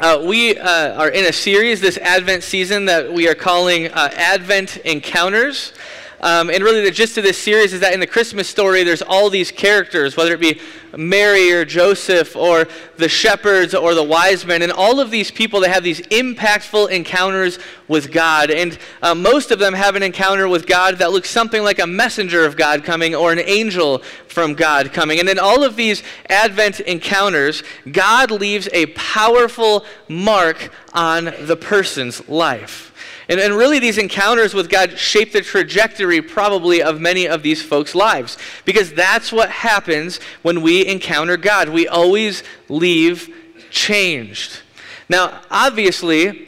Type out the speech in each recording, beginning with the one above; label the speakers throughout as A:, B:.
A: uh, we uh, are in a series this Advent season that we are calling uh, Advent Encounters. Um, and really, the gist of this series is that in the Christmas story, there's all these characters, whether it be Mary or Joseph or the shepherds or the wise men, and all of these people that have these impactful encounters with God. And uh, most of them have an encounter with God that looks something like a messenger of God coming or an angel from God coming. And in all of these Advent encounters, God leaves a powerful mark on the person's life. And, and really, these encounters with God shape the trajectory, probably, of many of these folks' lives. Because that's what happens when we encounter God. We always leave changed. Now, obviously,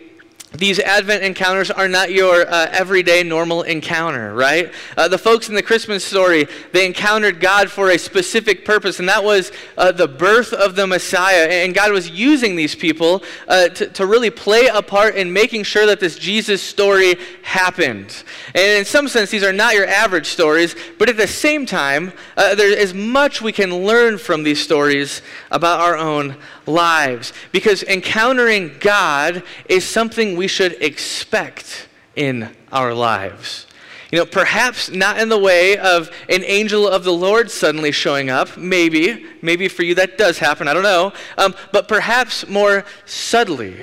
A: these Advent encounters are not your uh, everyday normal encounter, right? Uh, the folks in the Christmas story, they encountered God for a specific purpose, and that was uh, the birth of the Messiah. And God was using these people uh, to, to really play a part in making sure that this Jesus story happened. And in some sense, these are not your average stories, but at the same time, uh, there is much we can learn from these stories about our own lives. Because encountering God is something we should expect in our lives. You know, perhaps not in the way of an angel of the Lord suddenly showing up. Maybe. Maybe for you that does happen. I don't know. Um, but perhaps more subtly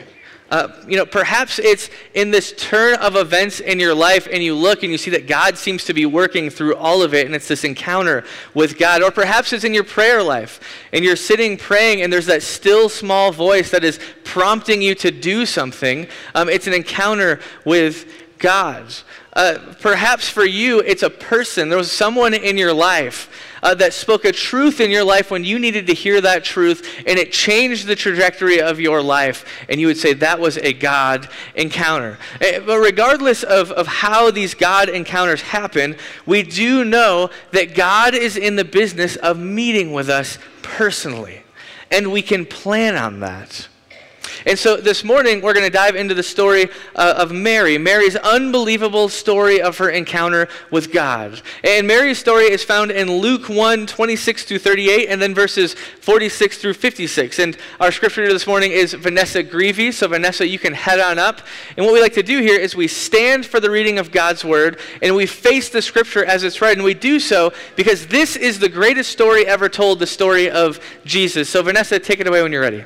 A: uh, you know, perhaps it's in this turn of events in your life, and you look and you see that God seems to be working through all of it, and it's this encounter with God. Or perhaps it's in your prayer life, and you're sitting praying, and there's that still small voice that is prompting you to do something. Um, it's an encounter with God. Uh, perhaps for you, it's a person. There was someone in your life uh, that spoke a truth in your life when you needed to hear that truth, and it changed the trajectory of your life. And you would say that was a God encounter. Uh, but regardless of, of how these God encounters happen, we do know that God is in the business of meeting with us personally. And we can plan on that. And so this morning, we're going to dive into the story uh, of Mary, Mary's unbelievable story of her encounter with God. And Mary's story is found in Luke 1 26 through 38, and then verses 46 through 56. And our scripture this morning is Vanessa Greavy. So, Vanessa, you can head on up. And what we like to do here is we stand for the reading of God's word, and we face the scripture as it's read. And we do so because this is the greatest story ever told the story of Jesus. So, Vanessa, take it away when you're ready.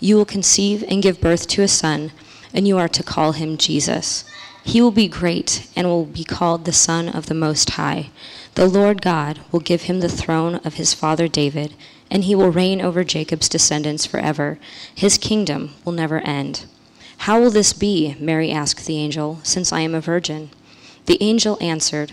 B: You will conceive and give birth to a son, and you are to call him Jesus. He will be great and will be called the Son of the Most High. The Lord God will give him the throne of his father David, and he will reign over Jacob's descendants forever. His kingdom will never end. How will this be? Mary asked the angel, since I am a virgin. The angel answered,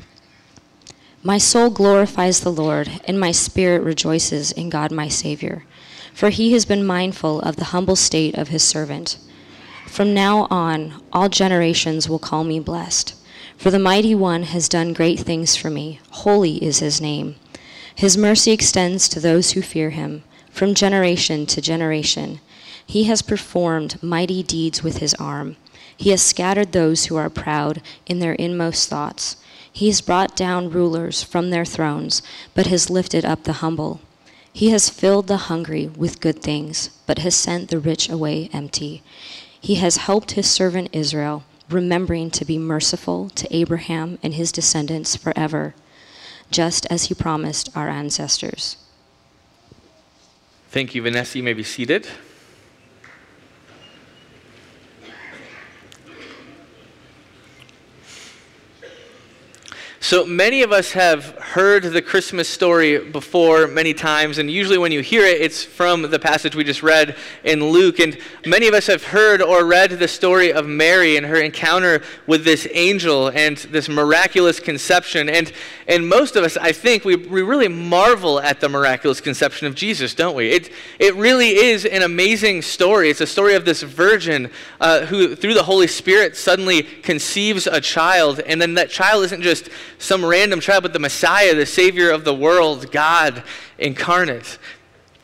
B: My soul glorifies the Lord, and my spirit rejoices in God my Savior, for he has been mindful of the humble state of his servant. From now on, all generations will call me blessed, for the Mighty One has done great things for me. Holy is his name. His mercy extends to those who fear him, from generation to generation. He has performed mighty deeds with his arm. He has scattered those who are proud in their inmost thoughts. He has brought down rulers from their thrones, but has lifted up the humble. He has filled the hungry with good things, but has sent the rich away empty. He has helped his servant Israel, remembering to be merciful to Abraham and his descendants forever, just as he promised our ancestors.
A: Thank you, Vanessa. You may be seated. So many of us have heard the Christmas story before many times, and usually when you hear it, it's from the passage we just read in Luke. And many of us have heard or read the story of Mary and her encounter with this angel and this miraculous conception. And, and most of us, I think, we, we really marvel at the miraculous conception of Jesus, don't we? It, it really is an amazing story. It's a story of this virgin uh, who, through the Holy Spirit, suddenly conceives a child, and then that child isn't just some random tribe, but the Messiah, the Savior of the world, God incarnate.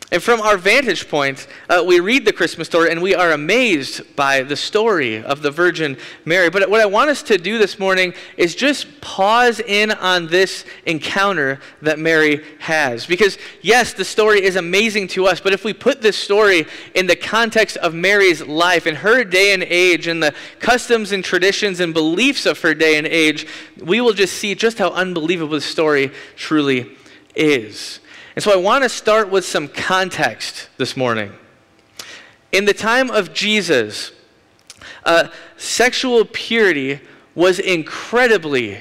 A: And from our vantage point, uh, we read the Christmas story and we are amazed by the story of the Virgin Mary. But what I want us to do this morning is just pause in on this encounter that Mary has. Because, yes, the story is amazing to us, but if we put this story in the context of Mary's life and her day and age and the customs and traditions and beliefs of her day and age, we will just see just how unbelievable the story truly is. And so I want to start with some context this morning. In the time of Jesus, uh, sexual purity was incredibly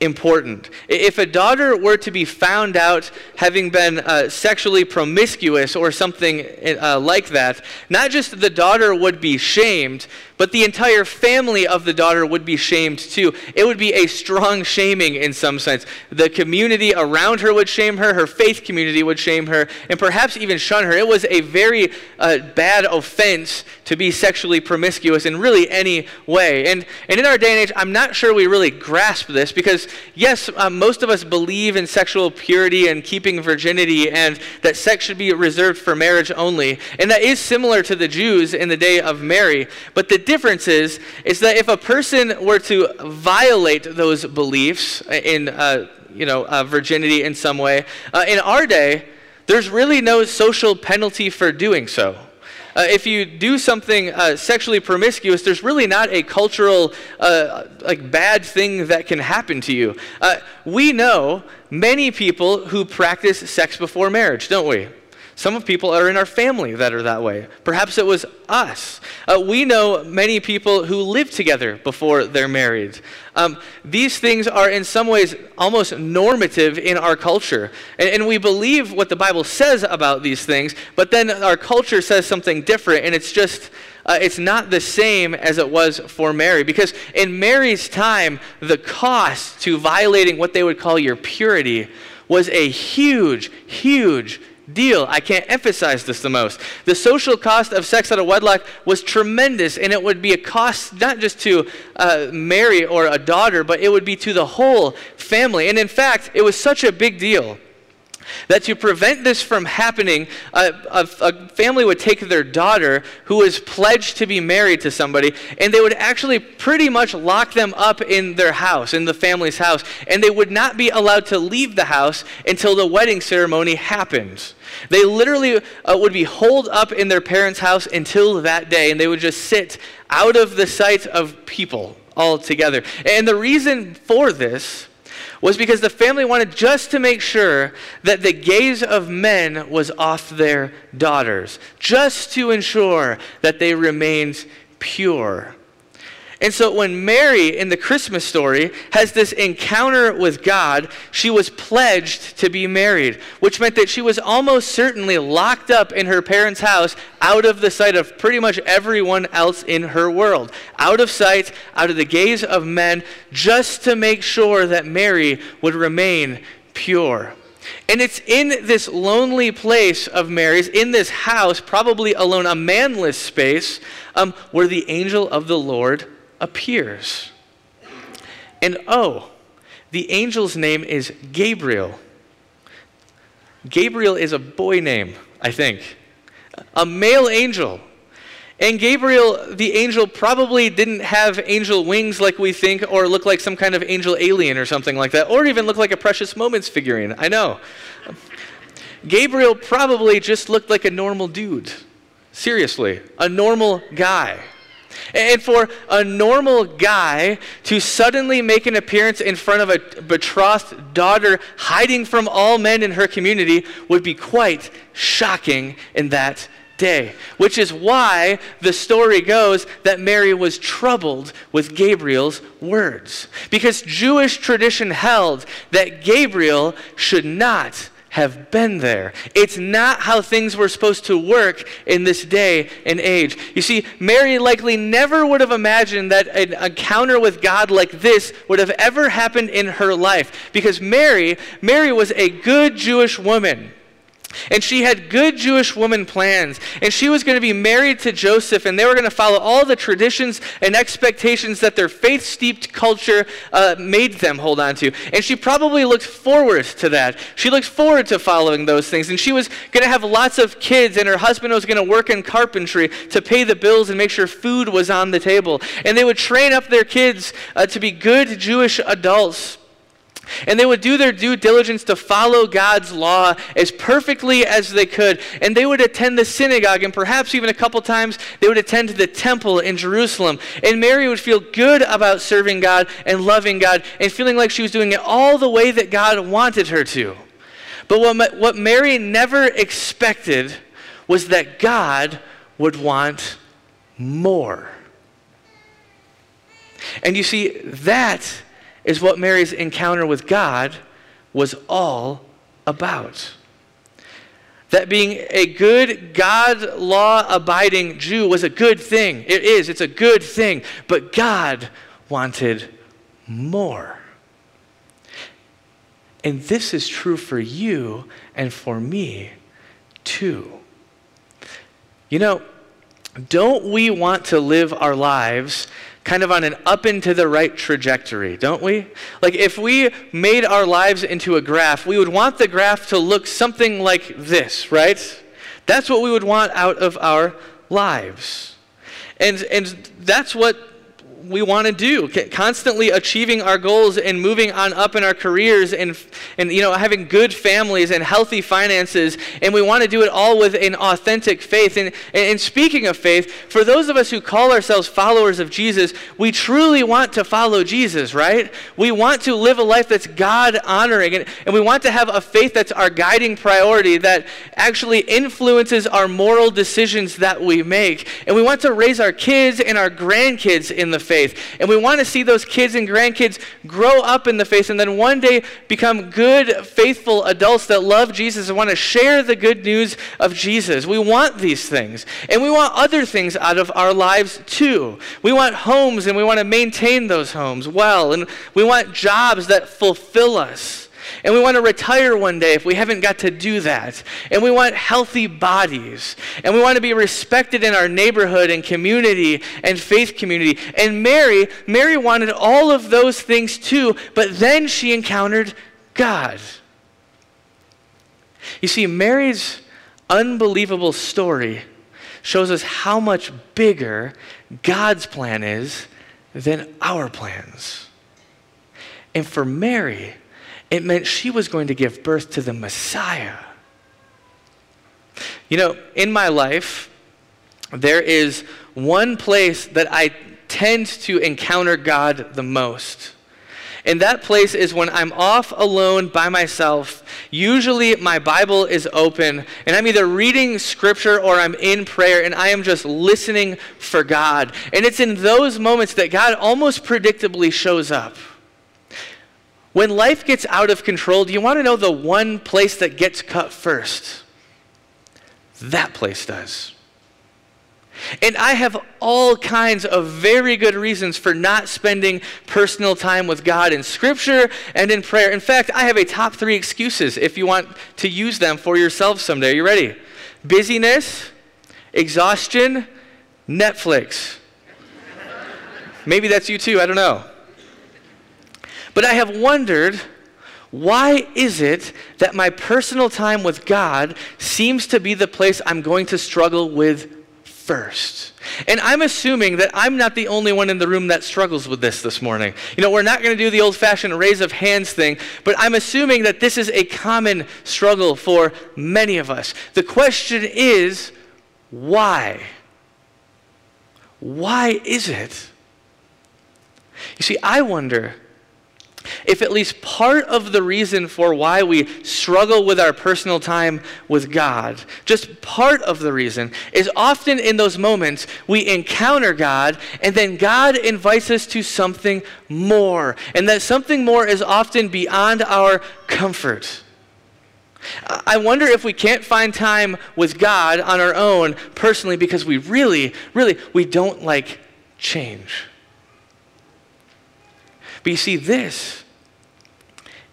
A: important. If a daughter were to be found out having been uh, sexually promiscuous or something uh, like that, not just the daughter would be shamed, but the entire family of the daughter would be shamed too. It would be a strong shaming in some sense. The community around her would shame her, her faith community would shame her, and perhaps even shun her. It was a very uh, bad offense to be sexually promiscuous in really any way. And, and in our day and age, I'm not sure we really grasp this because, yes, uh, most of us believe in sexual purity and keeping virginity and that sex should be reserved for marriage only. And that is similar to the Jews in the day of Mary. But the difference is, is that if a person were to violate those beliefs in, uh, you know, uh, virginity in some way, uh, in our day, there's really no social penalty for doing so. Uh, if you do something uh, sexually promiscuous, there's really not a cultural uh, like bad thing that can happen to you. Uh, we know many people who practice sex before marriage, don't we? Some of people are in our family that are that way. Perhaps it was us. Uh, we know many people who live together before they're married. Um, these things are, in some ways, almost normative in our culture. And, and we believe what the Bible says about these things, but then our culture says something different, and it's just. Uh, it's not the same as it was for Mary. Because in Mary's time, the cost to violating what they would call your purity was a huge, huge deal. I can't emphasize this the most. The social cost of sex out of wedlock was tremendous, and it would be a cost not just to uh, Mary or a daughter, but it would be to the whole family. And in fact, it was such a big deal that to prevent this from happening, a, a, a, family would take their daughter, who was pledged to be married to somebody, and they would actually pretty much lock them up in their house, in the family's house, and they would not be allowed to leave the house until the wedding ceremony happened. They literally uh, would be holed up in their parents' house until that day, and they would just sit out of the sight of people altogether. And the reason for this was because the family wanted just to make sure that the gaze of men was off their daughters, just to ensure that they remained pure. And so when Mary in the Christmas story has this encounter with God, she was pledged to be married, which meant that she was almost certainly locked up in her parents' house out of the sight of pretty much everyone else in her world. Out of sight, out of the gaze of men, just to make sure that Mary would remain pure. And it's in this lonely place of Mary's, in this house, probably alone, a manless space, um, where the angel of the Lord appears. And oh, the angel's name is Gabriel. Gabriel is a boy name, I think. A male angel. And Gabriel, the angel, probably didn't have angel wings like we think, or look like some kind of angel alien or something like that, or even look like a Precious Moments figurine. I know. Gabriel probably just looked like a normal dude. Seriously, a normal guy. And for a normal guy to suddenly make an appearance in front of a betrothed daughter hiding from all men in her community would be quite shocking in that day, which is why the story goes that Mary was troubled with Gabriel's words. Because Jewish tradition held that Gabriel should not have been there. It's not how things were supposed to work in this day and age. You see, Mary likely never would have imagined that an encounter with God like this would have ever happened in her life because Mary, Mary was a good Jewish woman. And she had good Jewish woman plans. And she was going to be married to Joseph, and they were going to follow all the traditions and expectations that their faith steeped culture uh, made them hold on to. And she probably looked forward to that. She looked forward to following those things. And she was going to have lots of kids, and her husband was going to work in carpentry to pay the bills and make sure food was on the table. And they would train up their kids uh, to be good Jewish adults. And they would do their due diligence to follow God's law as perfectly as they could. And they would attend the synagogue, and perhaps even a couple times they would attend to the temple in Jerusalem. And Mary would feel good about serving God and loving God and feeling like she was doing it all the way that God wanted her to. But what, what Mary never expected was that God would want more. And you see, that is what Mary's encounter with God was all about. That being a good, God law abiding Jew was a good thing. It is, it's a good thing. But God wanted more. And this is true for you and for me too. You know, don't we want to live our lives kind of on an up and to the right trajectory, don't we? Like if we made our lives into a graph, we would want the graph to look something like this, right? That's what we would want out of our lives. And, and that's what we want to do constantly achieving our goals and moving on up in our careers and, and you know having good families and healthy finances and we want to do it all with an authentic faith. And, and speaking of faith for those of us who call ourselves followers of jesus we truly want to follow jesus right? We want to live a life that's god honoring and, and we want to have a faith that's our guiding priority that actually influences our moral decisions that we make. And we want to raise our kids and our grandkids in the faith faith. And we want to see those kids and grandkids grow up in the faith and then one day become good, faithful adults that love Jesus and want to share the good news of Jesus. We want these things. And we want other things out of our lives too. We want homes and we want to maintain those homes well. And we want jobs that fulfill us. And we want to retire one day if we haven't got to do that. And we want healthy bodies. And we want to be respected in our neighborhood and community and faith community. And Mary, Mary wanted all of those things too, but then she encountered God. You see, Mary's unbelievable story shows us how much bigger God's plan is than our plans. And for Mary, it meant she was going to give birth to the Messiah. You know, in my life, there is one place that I tend to encounter God the most. And that place is when I'm off alone by myself. Usually my Bible is open and I'm either reading scripture or I'm in prayer and I am just listening for God. And it's in those moments that God almost predictably shows up. When life gets out of control, do you want to know the one place that gets cut first? That place does. And I have all kinds of very good reasons for not spending personal time with God in Scripture and in prayer. In fact, I have a top three excuses if you want to use them for yourself someday. Are you ready? Busyness, exhaustion, Netflix. Maybe that's you too, I don't know. But I have wondered why is it that my personal time with God seems to be the place I'm going to struggle with first? And I'm assuming that I'm not the only one in the room that struggles with this this morning. You know, we're not going to do the old fashioned raise of hands thing, but I'm assuming that this is a common struggle for many of us. The question is why? Why is it? You see, I wonder if at least part of the reason for why we struggle with our personal time with God, just part of the reason, is often in those moments we encounter God and then God invites us to something more. And that something more is often beyond our comfort. I wonder if we can't find time with God on our own personally because we really, really, we don't like change. But you see, this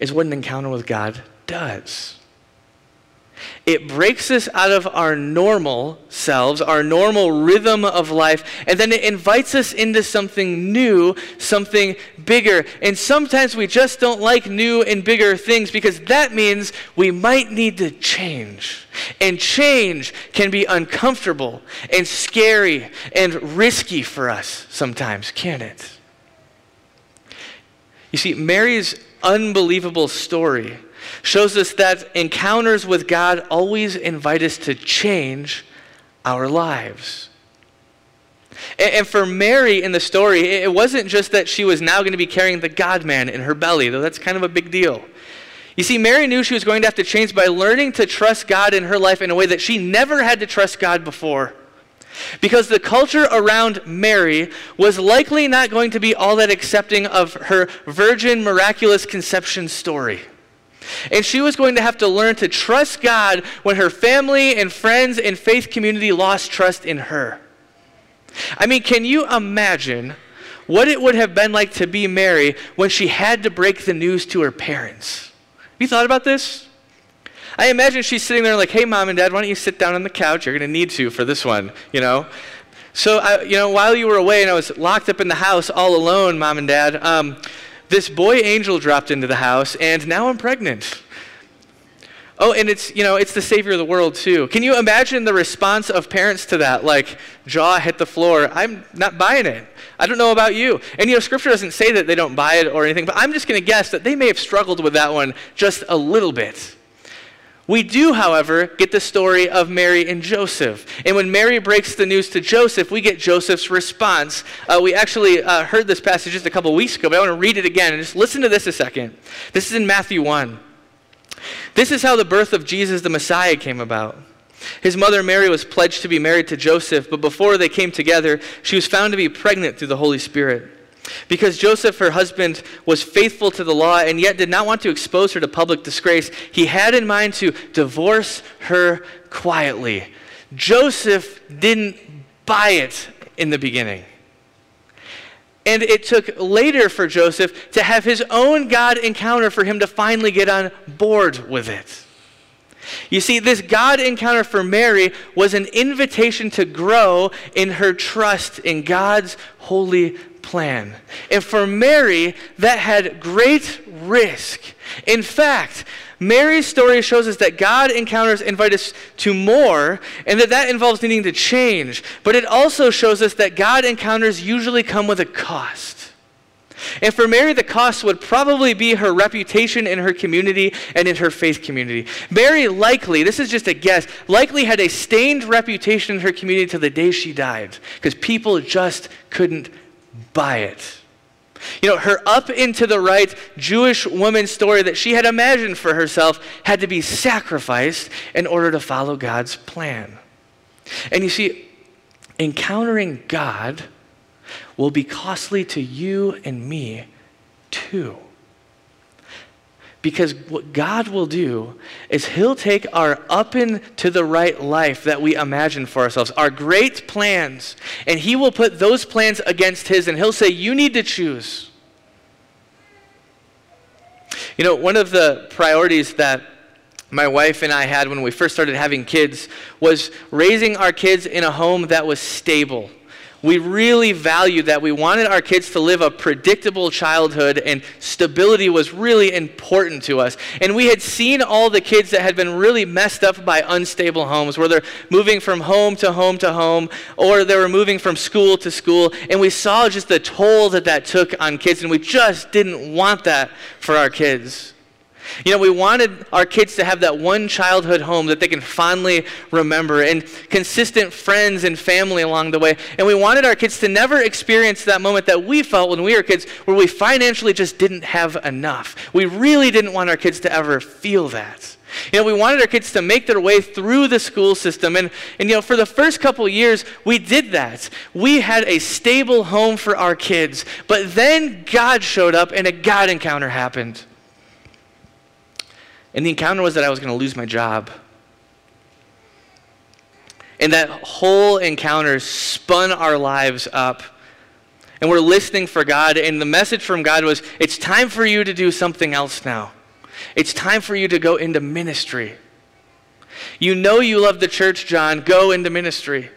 A: is what an encounter with God does. It breaks us out of our normal selves, our normal rhythm of life, and then it invites us into something new, something bigger. And sometimes we just don't like new and bigger things because that means we might need to change. And change can be uncomfortable and scary and risky for us sometimes, can it? You see, Mary's unbelievable story shows us that encounters with God always invite us to change our lives. And for Mary in the story, it wasn't just that she was now going to be carrying the God man in her belly, though that's kind of a big deal. You see, Mary knew she was going to have to change by learning to trust God in her life in a way that she never had to trust God before. Because the culture around Mary was likely not going to be all that accepting of her virgin miraculous conception story. And she was going to have to learn to trust God when her family and friends and faith community lost trust in her. I mean, can you imagine what it would have been like to be Mary when she had to break the news to her parents? Have you thought about this? I imagine she's sitting there like, hey, mom and dad, why don't you sit down on the couch? You're going to need to for this one, you know? So, I, you know, while you were away and I was locked up in the house all alone, mom and dad, um, this boy angel dropped into the house, and now I'm pregnant. Oh, and it's, you know, it's the savior of the world too. Can you imagine the response of parents to that? Like, jaw hit the floor. I'm not buying it. I don't know about you. And, you know, scripture doesn't say that they don't buy it or anything, but I'm just going to guess that they may have struggled with that one just a little bit. We do, however, get the story of Mary and Joseph. And when Mary breaks the news to Joseph, we get Joseph's response. Uh, we actually uh, heard this passage just a couple weeks ago, but I want to read it again and just listen to this a second. This is in Matthew 1. This is how the birth of Jesus the Messiah came about. His mother Mary was pledged to be married to Joseph, but before they came together, she was found to be pregnant through the Holy Spirit. Because Joseph, her husband, was faithful to the law and yet did not want to expose her to public disgrace, he had in mind to divorce her quietly. Joseph didn't buy it in the beginning. And it took later for Joseph to have his own God encounter for him to finally get on board with it. You see, this God encounter for Mary was an invitation to grow in her trust in God's holy plan. And for Mary, that had great risk. In fact, Mary's story shows us that God encounters invite us to more and that that involves needing to change. But it also shows us that God encounters usually come with a cost. And for Mary, the cost would probably be her reputation in her community and in her faith community. Mary likely, this is just a guess, likely had a stained reputation in her community to the day she died because people just couldn't buy it. You know, her up into the right Jewish woman story that she had imagined for herself had to be sacrificed in order to follow God's plan. And you see, encountering God will be costly to you and me too. Because what God will do is He'll take our up and to the right life that we imagine for ourselves, our great plans, and He will put those plans against His, and He'll say, You need to choose. You know, one of the priorities that my wife and I had when we first started having kids was raising our kids in a home that was stable we really valued that. We wanted our kids to live a predictable childhood, and stability was really important to us. And we had seen all the kids that had been really messed up by unstable homes, where they're moving from home to home to home, or they were moving from school to school. And we saw just the toll that that took on kids, and we just didn't want that for our kids. You know, we wanted our kids to have that one childhood home that they can fondly remember and consistent friends and family along the way. And we wanted our kids to never experience that moment that we felt when we were kids where we financially just didn't have enough. We really didn't want our kids to ever feel that. You know, we wanted our kids to make their way through the school system. And, and you know, for the first couple years, we did that. We had a stable home for our kids. But then God showed up and a God encounter happened. And the encounter was that I was going to lose my job. And that whole encounter spun our lives up. And we're listening for God. And the message from God was it's time for you to do something else now. It's time for you to go into ministry. You know you love the church, John. Go into ministry.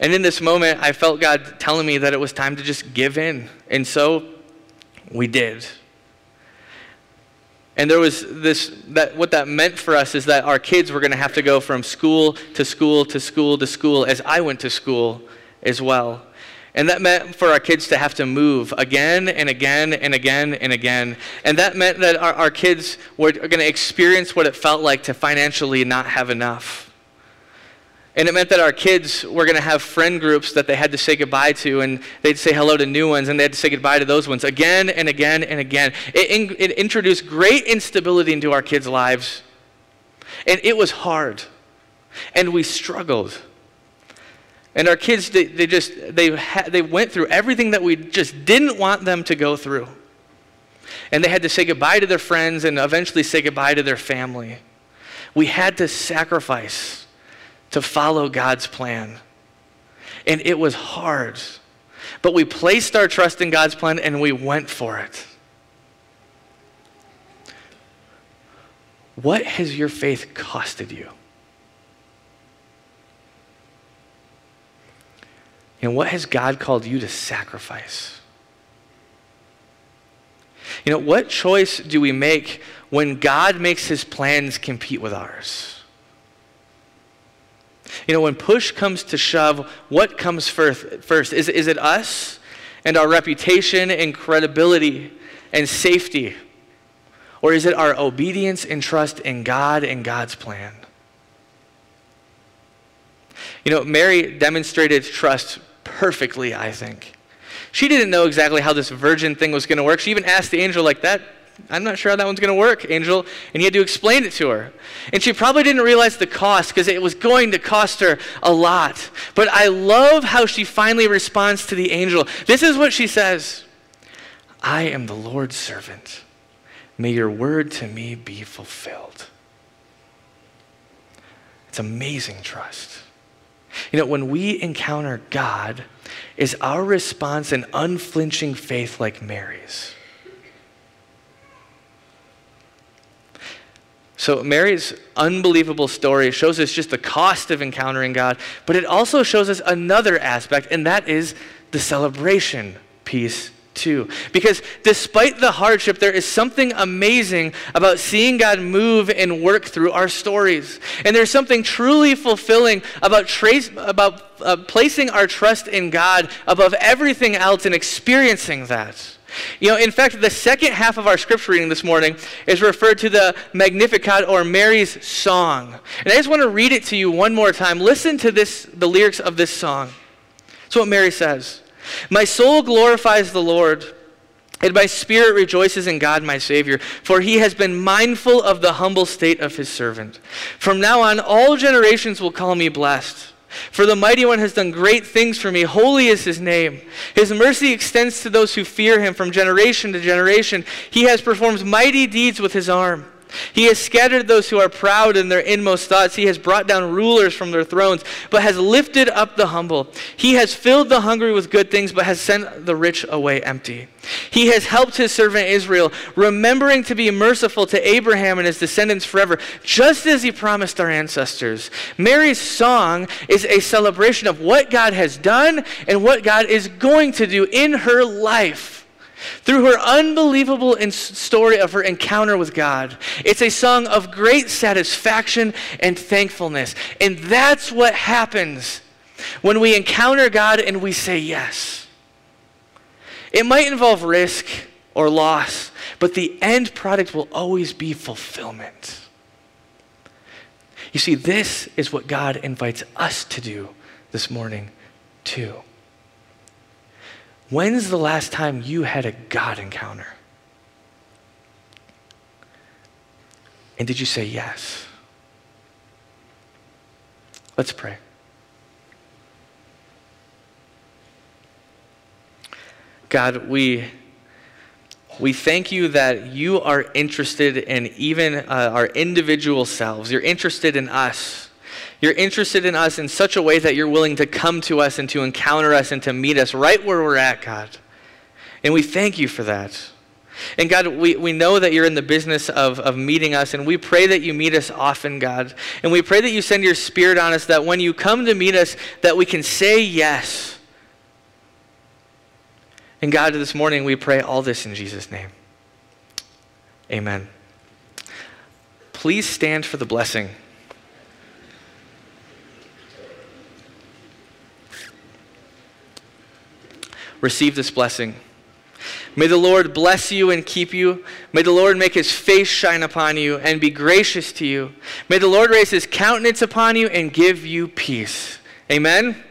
A: And in this moment, I felt God telling me that it was time to just give in. And so we did. And there was this, that what that meant for us is that our kids were going to have to go from school to school to school to school as I went to school as well. And that meant for our kids to have to move again and again and again and again. And that meant that our, our kids were going to experience what it felt like to financially not have enough. And it meant that our kids were going to have friend groups that they had to say goodbye to, and they'd say hello to new ones, and they had to say goodbye to those ones again and again and again. It, in, it introduced great instability into our kids' lives. And it was hard. And we struggled. And our kids, they, they just, they, ha- they went through everything that we just didn't want them to go through. And they had to say goodbye to their friends and eventually say goodbye to their family. We had to sacrifice to follow God's plan. And it was hard. But we placed our trust in God's plan and we went for it. What has your faith costed you? And what has God called you to sacrifice? You know, what choice do we make when God makes his plans compete with ours? You know, when push comes to shove, what comes first? first? Is, is it us and our reputation and credibility and safety? Or is it our obedience and trust in God and God's plan? You know, Mary demonstrated trust perfectly, I think. She didn't know exactly how this virgin thing was going to work. She even asked the angel, like, that I'm not sure how that one's going to work, Angel. And he had to explain it to her. And she probably didn't realize the cost because it was going to cost her a lot. But I love how she finally responds to the angel. This is what she says I am the Lord's servant. May your word to me be fulfilled. It's amazing trust. You know, when we encounter God, is our response an unflinching faith like Mary's? So, Mary's unbelievable story shows us just the cost of encountering God, but it also shows us another aspect, and that is the celebration piece too. Because despite the hardship, there is something amazing about seeing God move and work through our stories. And there's something truly fulfilling about, trace, about uh, placing our trust in God above everything else and experiencing that. You know, in fact, the second half of our scripture reading this morning is referred to the Magnificat or Mary's song. And I just want to read it to you one more time. Listen to this, the lyrics of this song. That's what Mary says. My soul glorifies the Lord, and my spirit rejoices in God my Savior, for he has been mindful of the humble state of his servant. From now on, all generations will call me blessed. For the mighty one has done great things for me. Holy is his name. His mercy extends to those who fear him from generation to generation. He has performed mighty deeds with his arm. He has scattered those who are proud in their inmost thoughts. He has brought down rulers from their thrones, but has lifted up the humble. He has filled the hungry with good things, but has sent the rich away empty. He has helped his servant Israel, remembering to be merciful to Abraham and his descendants forever, just as he promised our ancestors. Mary's song is a celebration of what God has done and what God is going to do in her life. Through her unbelievable story of her encounter with God, it's a song of great satisfaction and thankfulness. And that's what happens when we encounter God and we say yes. It might involve risk or loss, But the end product will always be fulfillment. You see, this is what God invites us to do this morning, too. When's the last time you had a God encounter? And did you say yes? Let's pray. God, we, we thank you that you are interested in even uh, our individual selves. You're interested in us. You're interested in us in such a way that you're willing to come to us and to encounter us and to meet us right where we're at, God. And we thank you for that. And God, we, we know that you're in the business of, of meeting us, and we pray that you meet us often, God. And we pray that you send your spirit on us, that when you come to meet us, that we can say yes and God, this morning we pray all this in Jesus' name. Amen. Please stand for the blessing. Receive this blessing. May the Lord bless you and keep you. May the Lord make his face shine upon you and be gracious to you. May the Lord raise his countenance upon you and give you peace. Amen.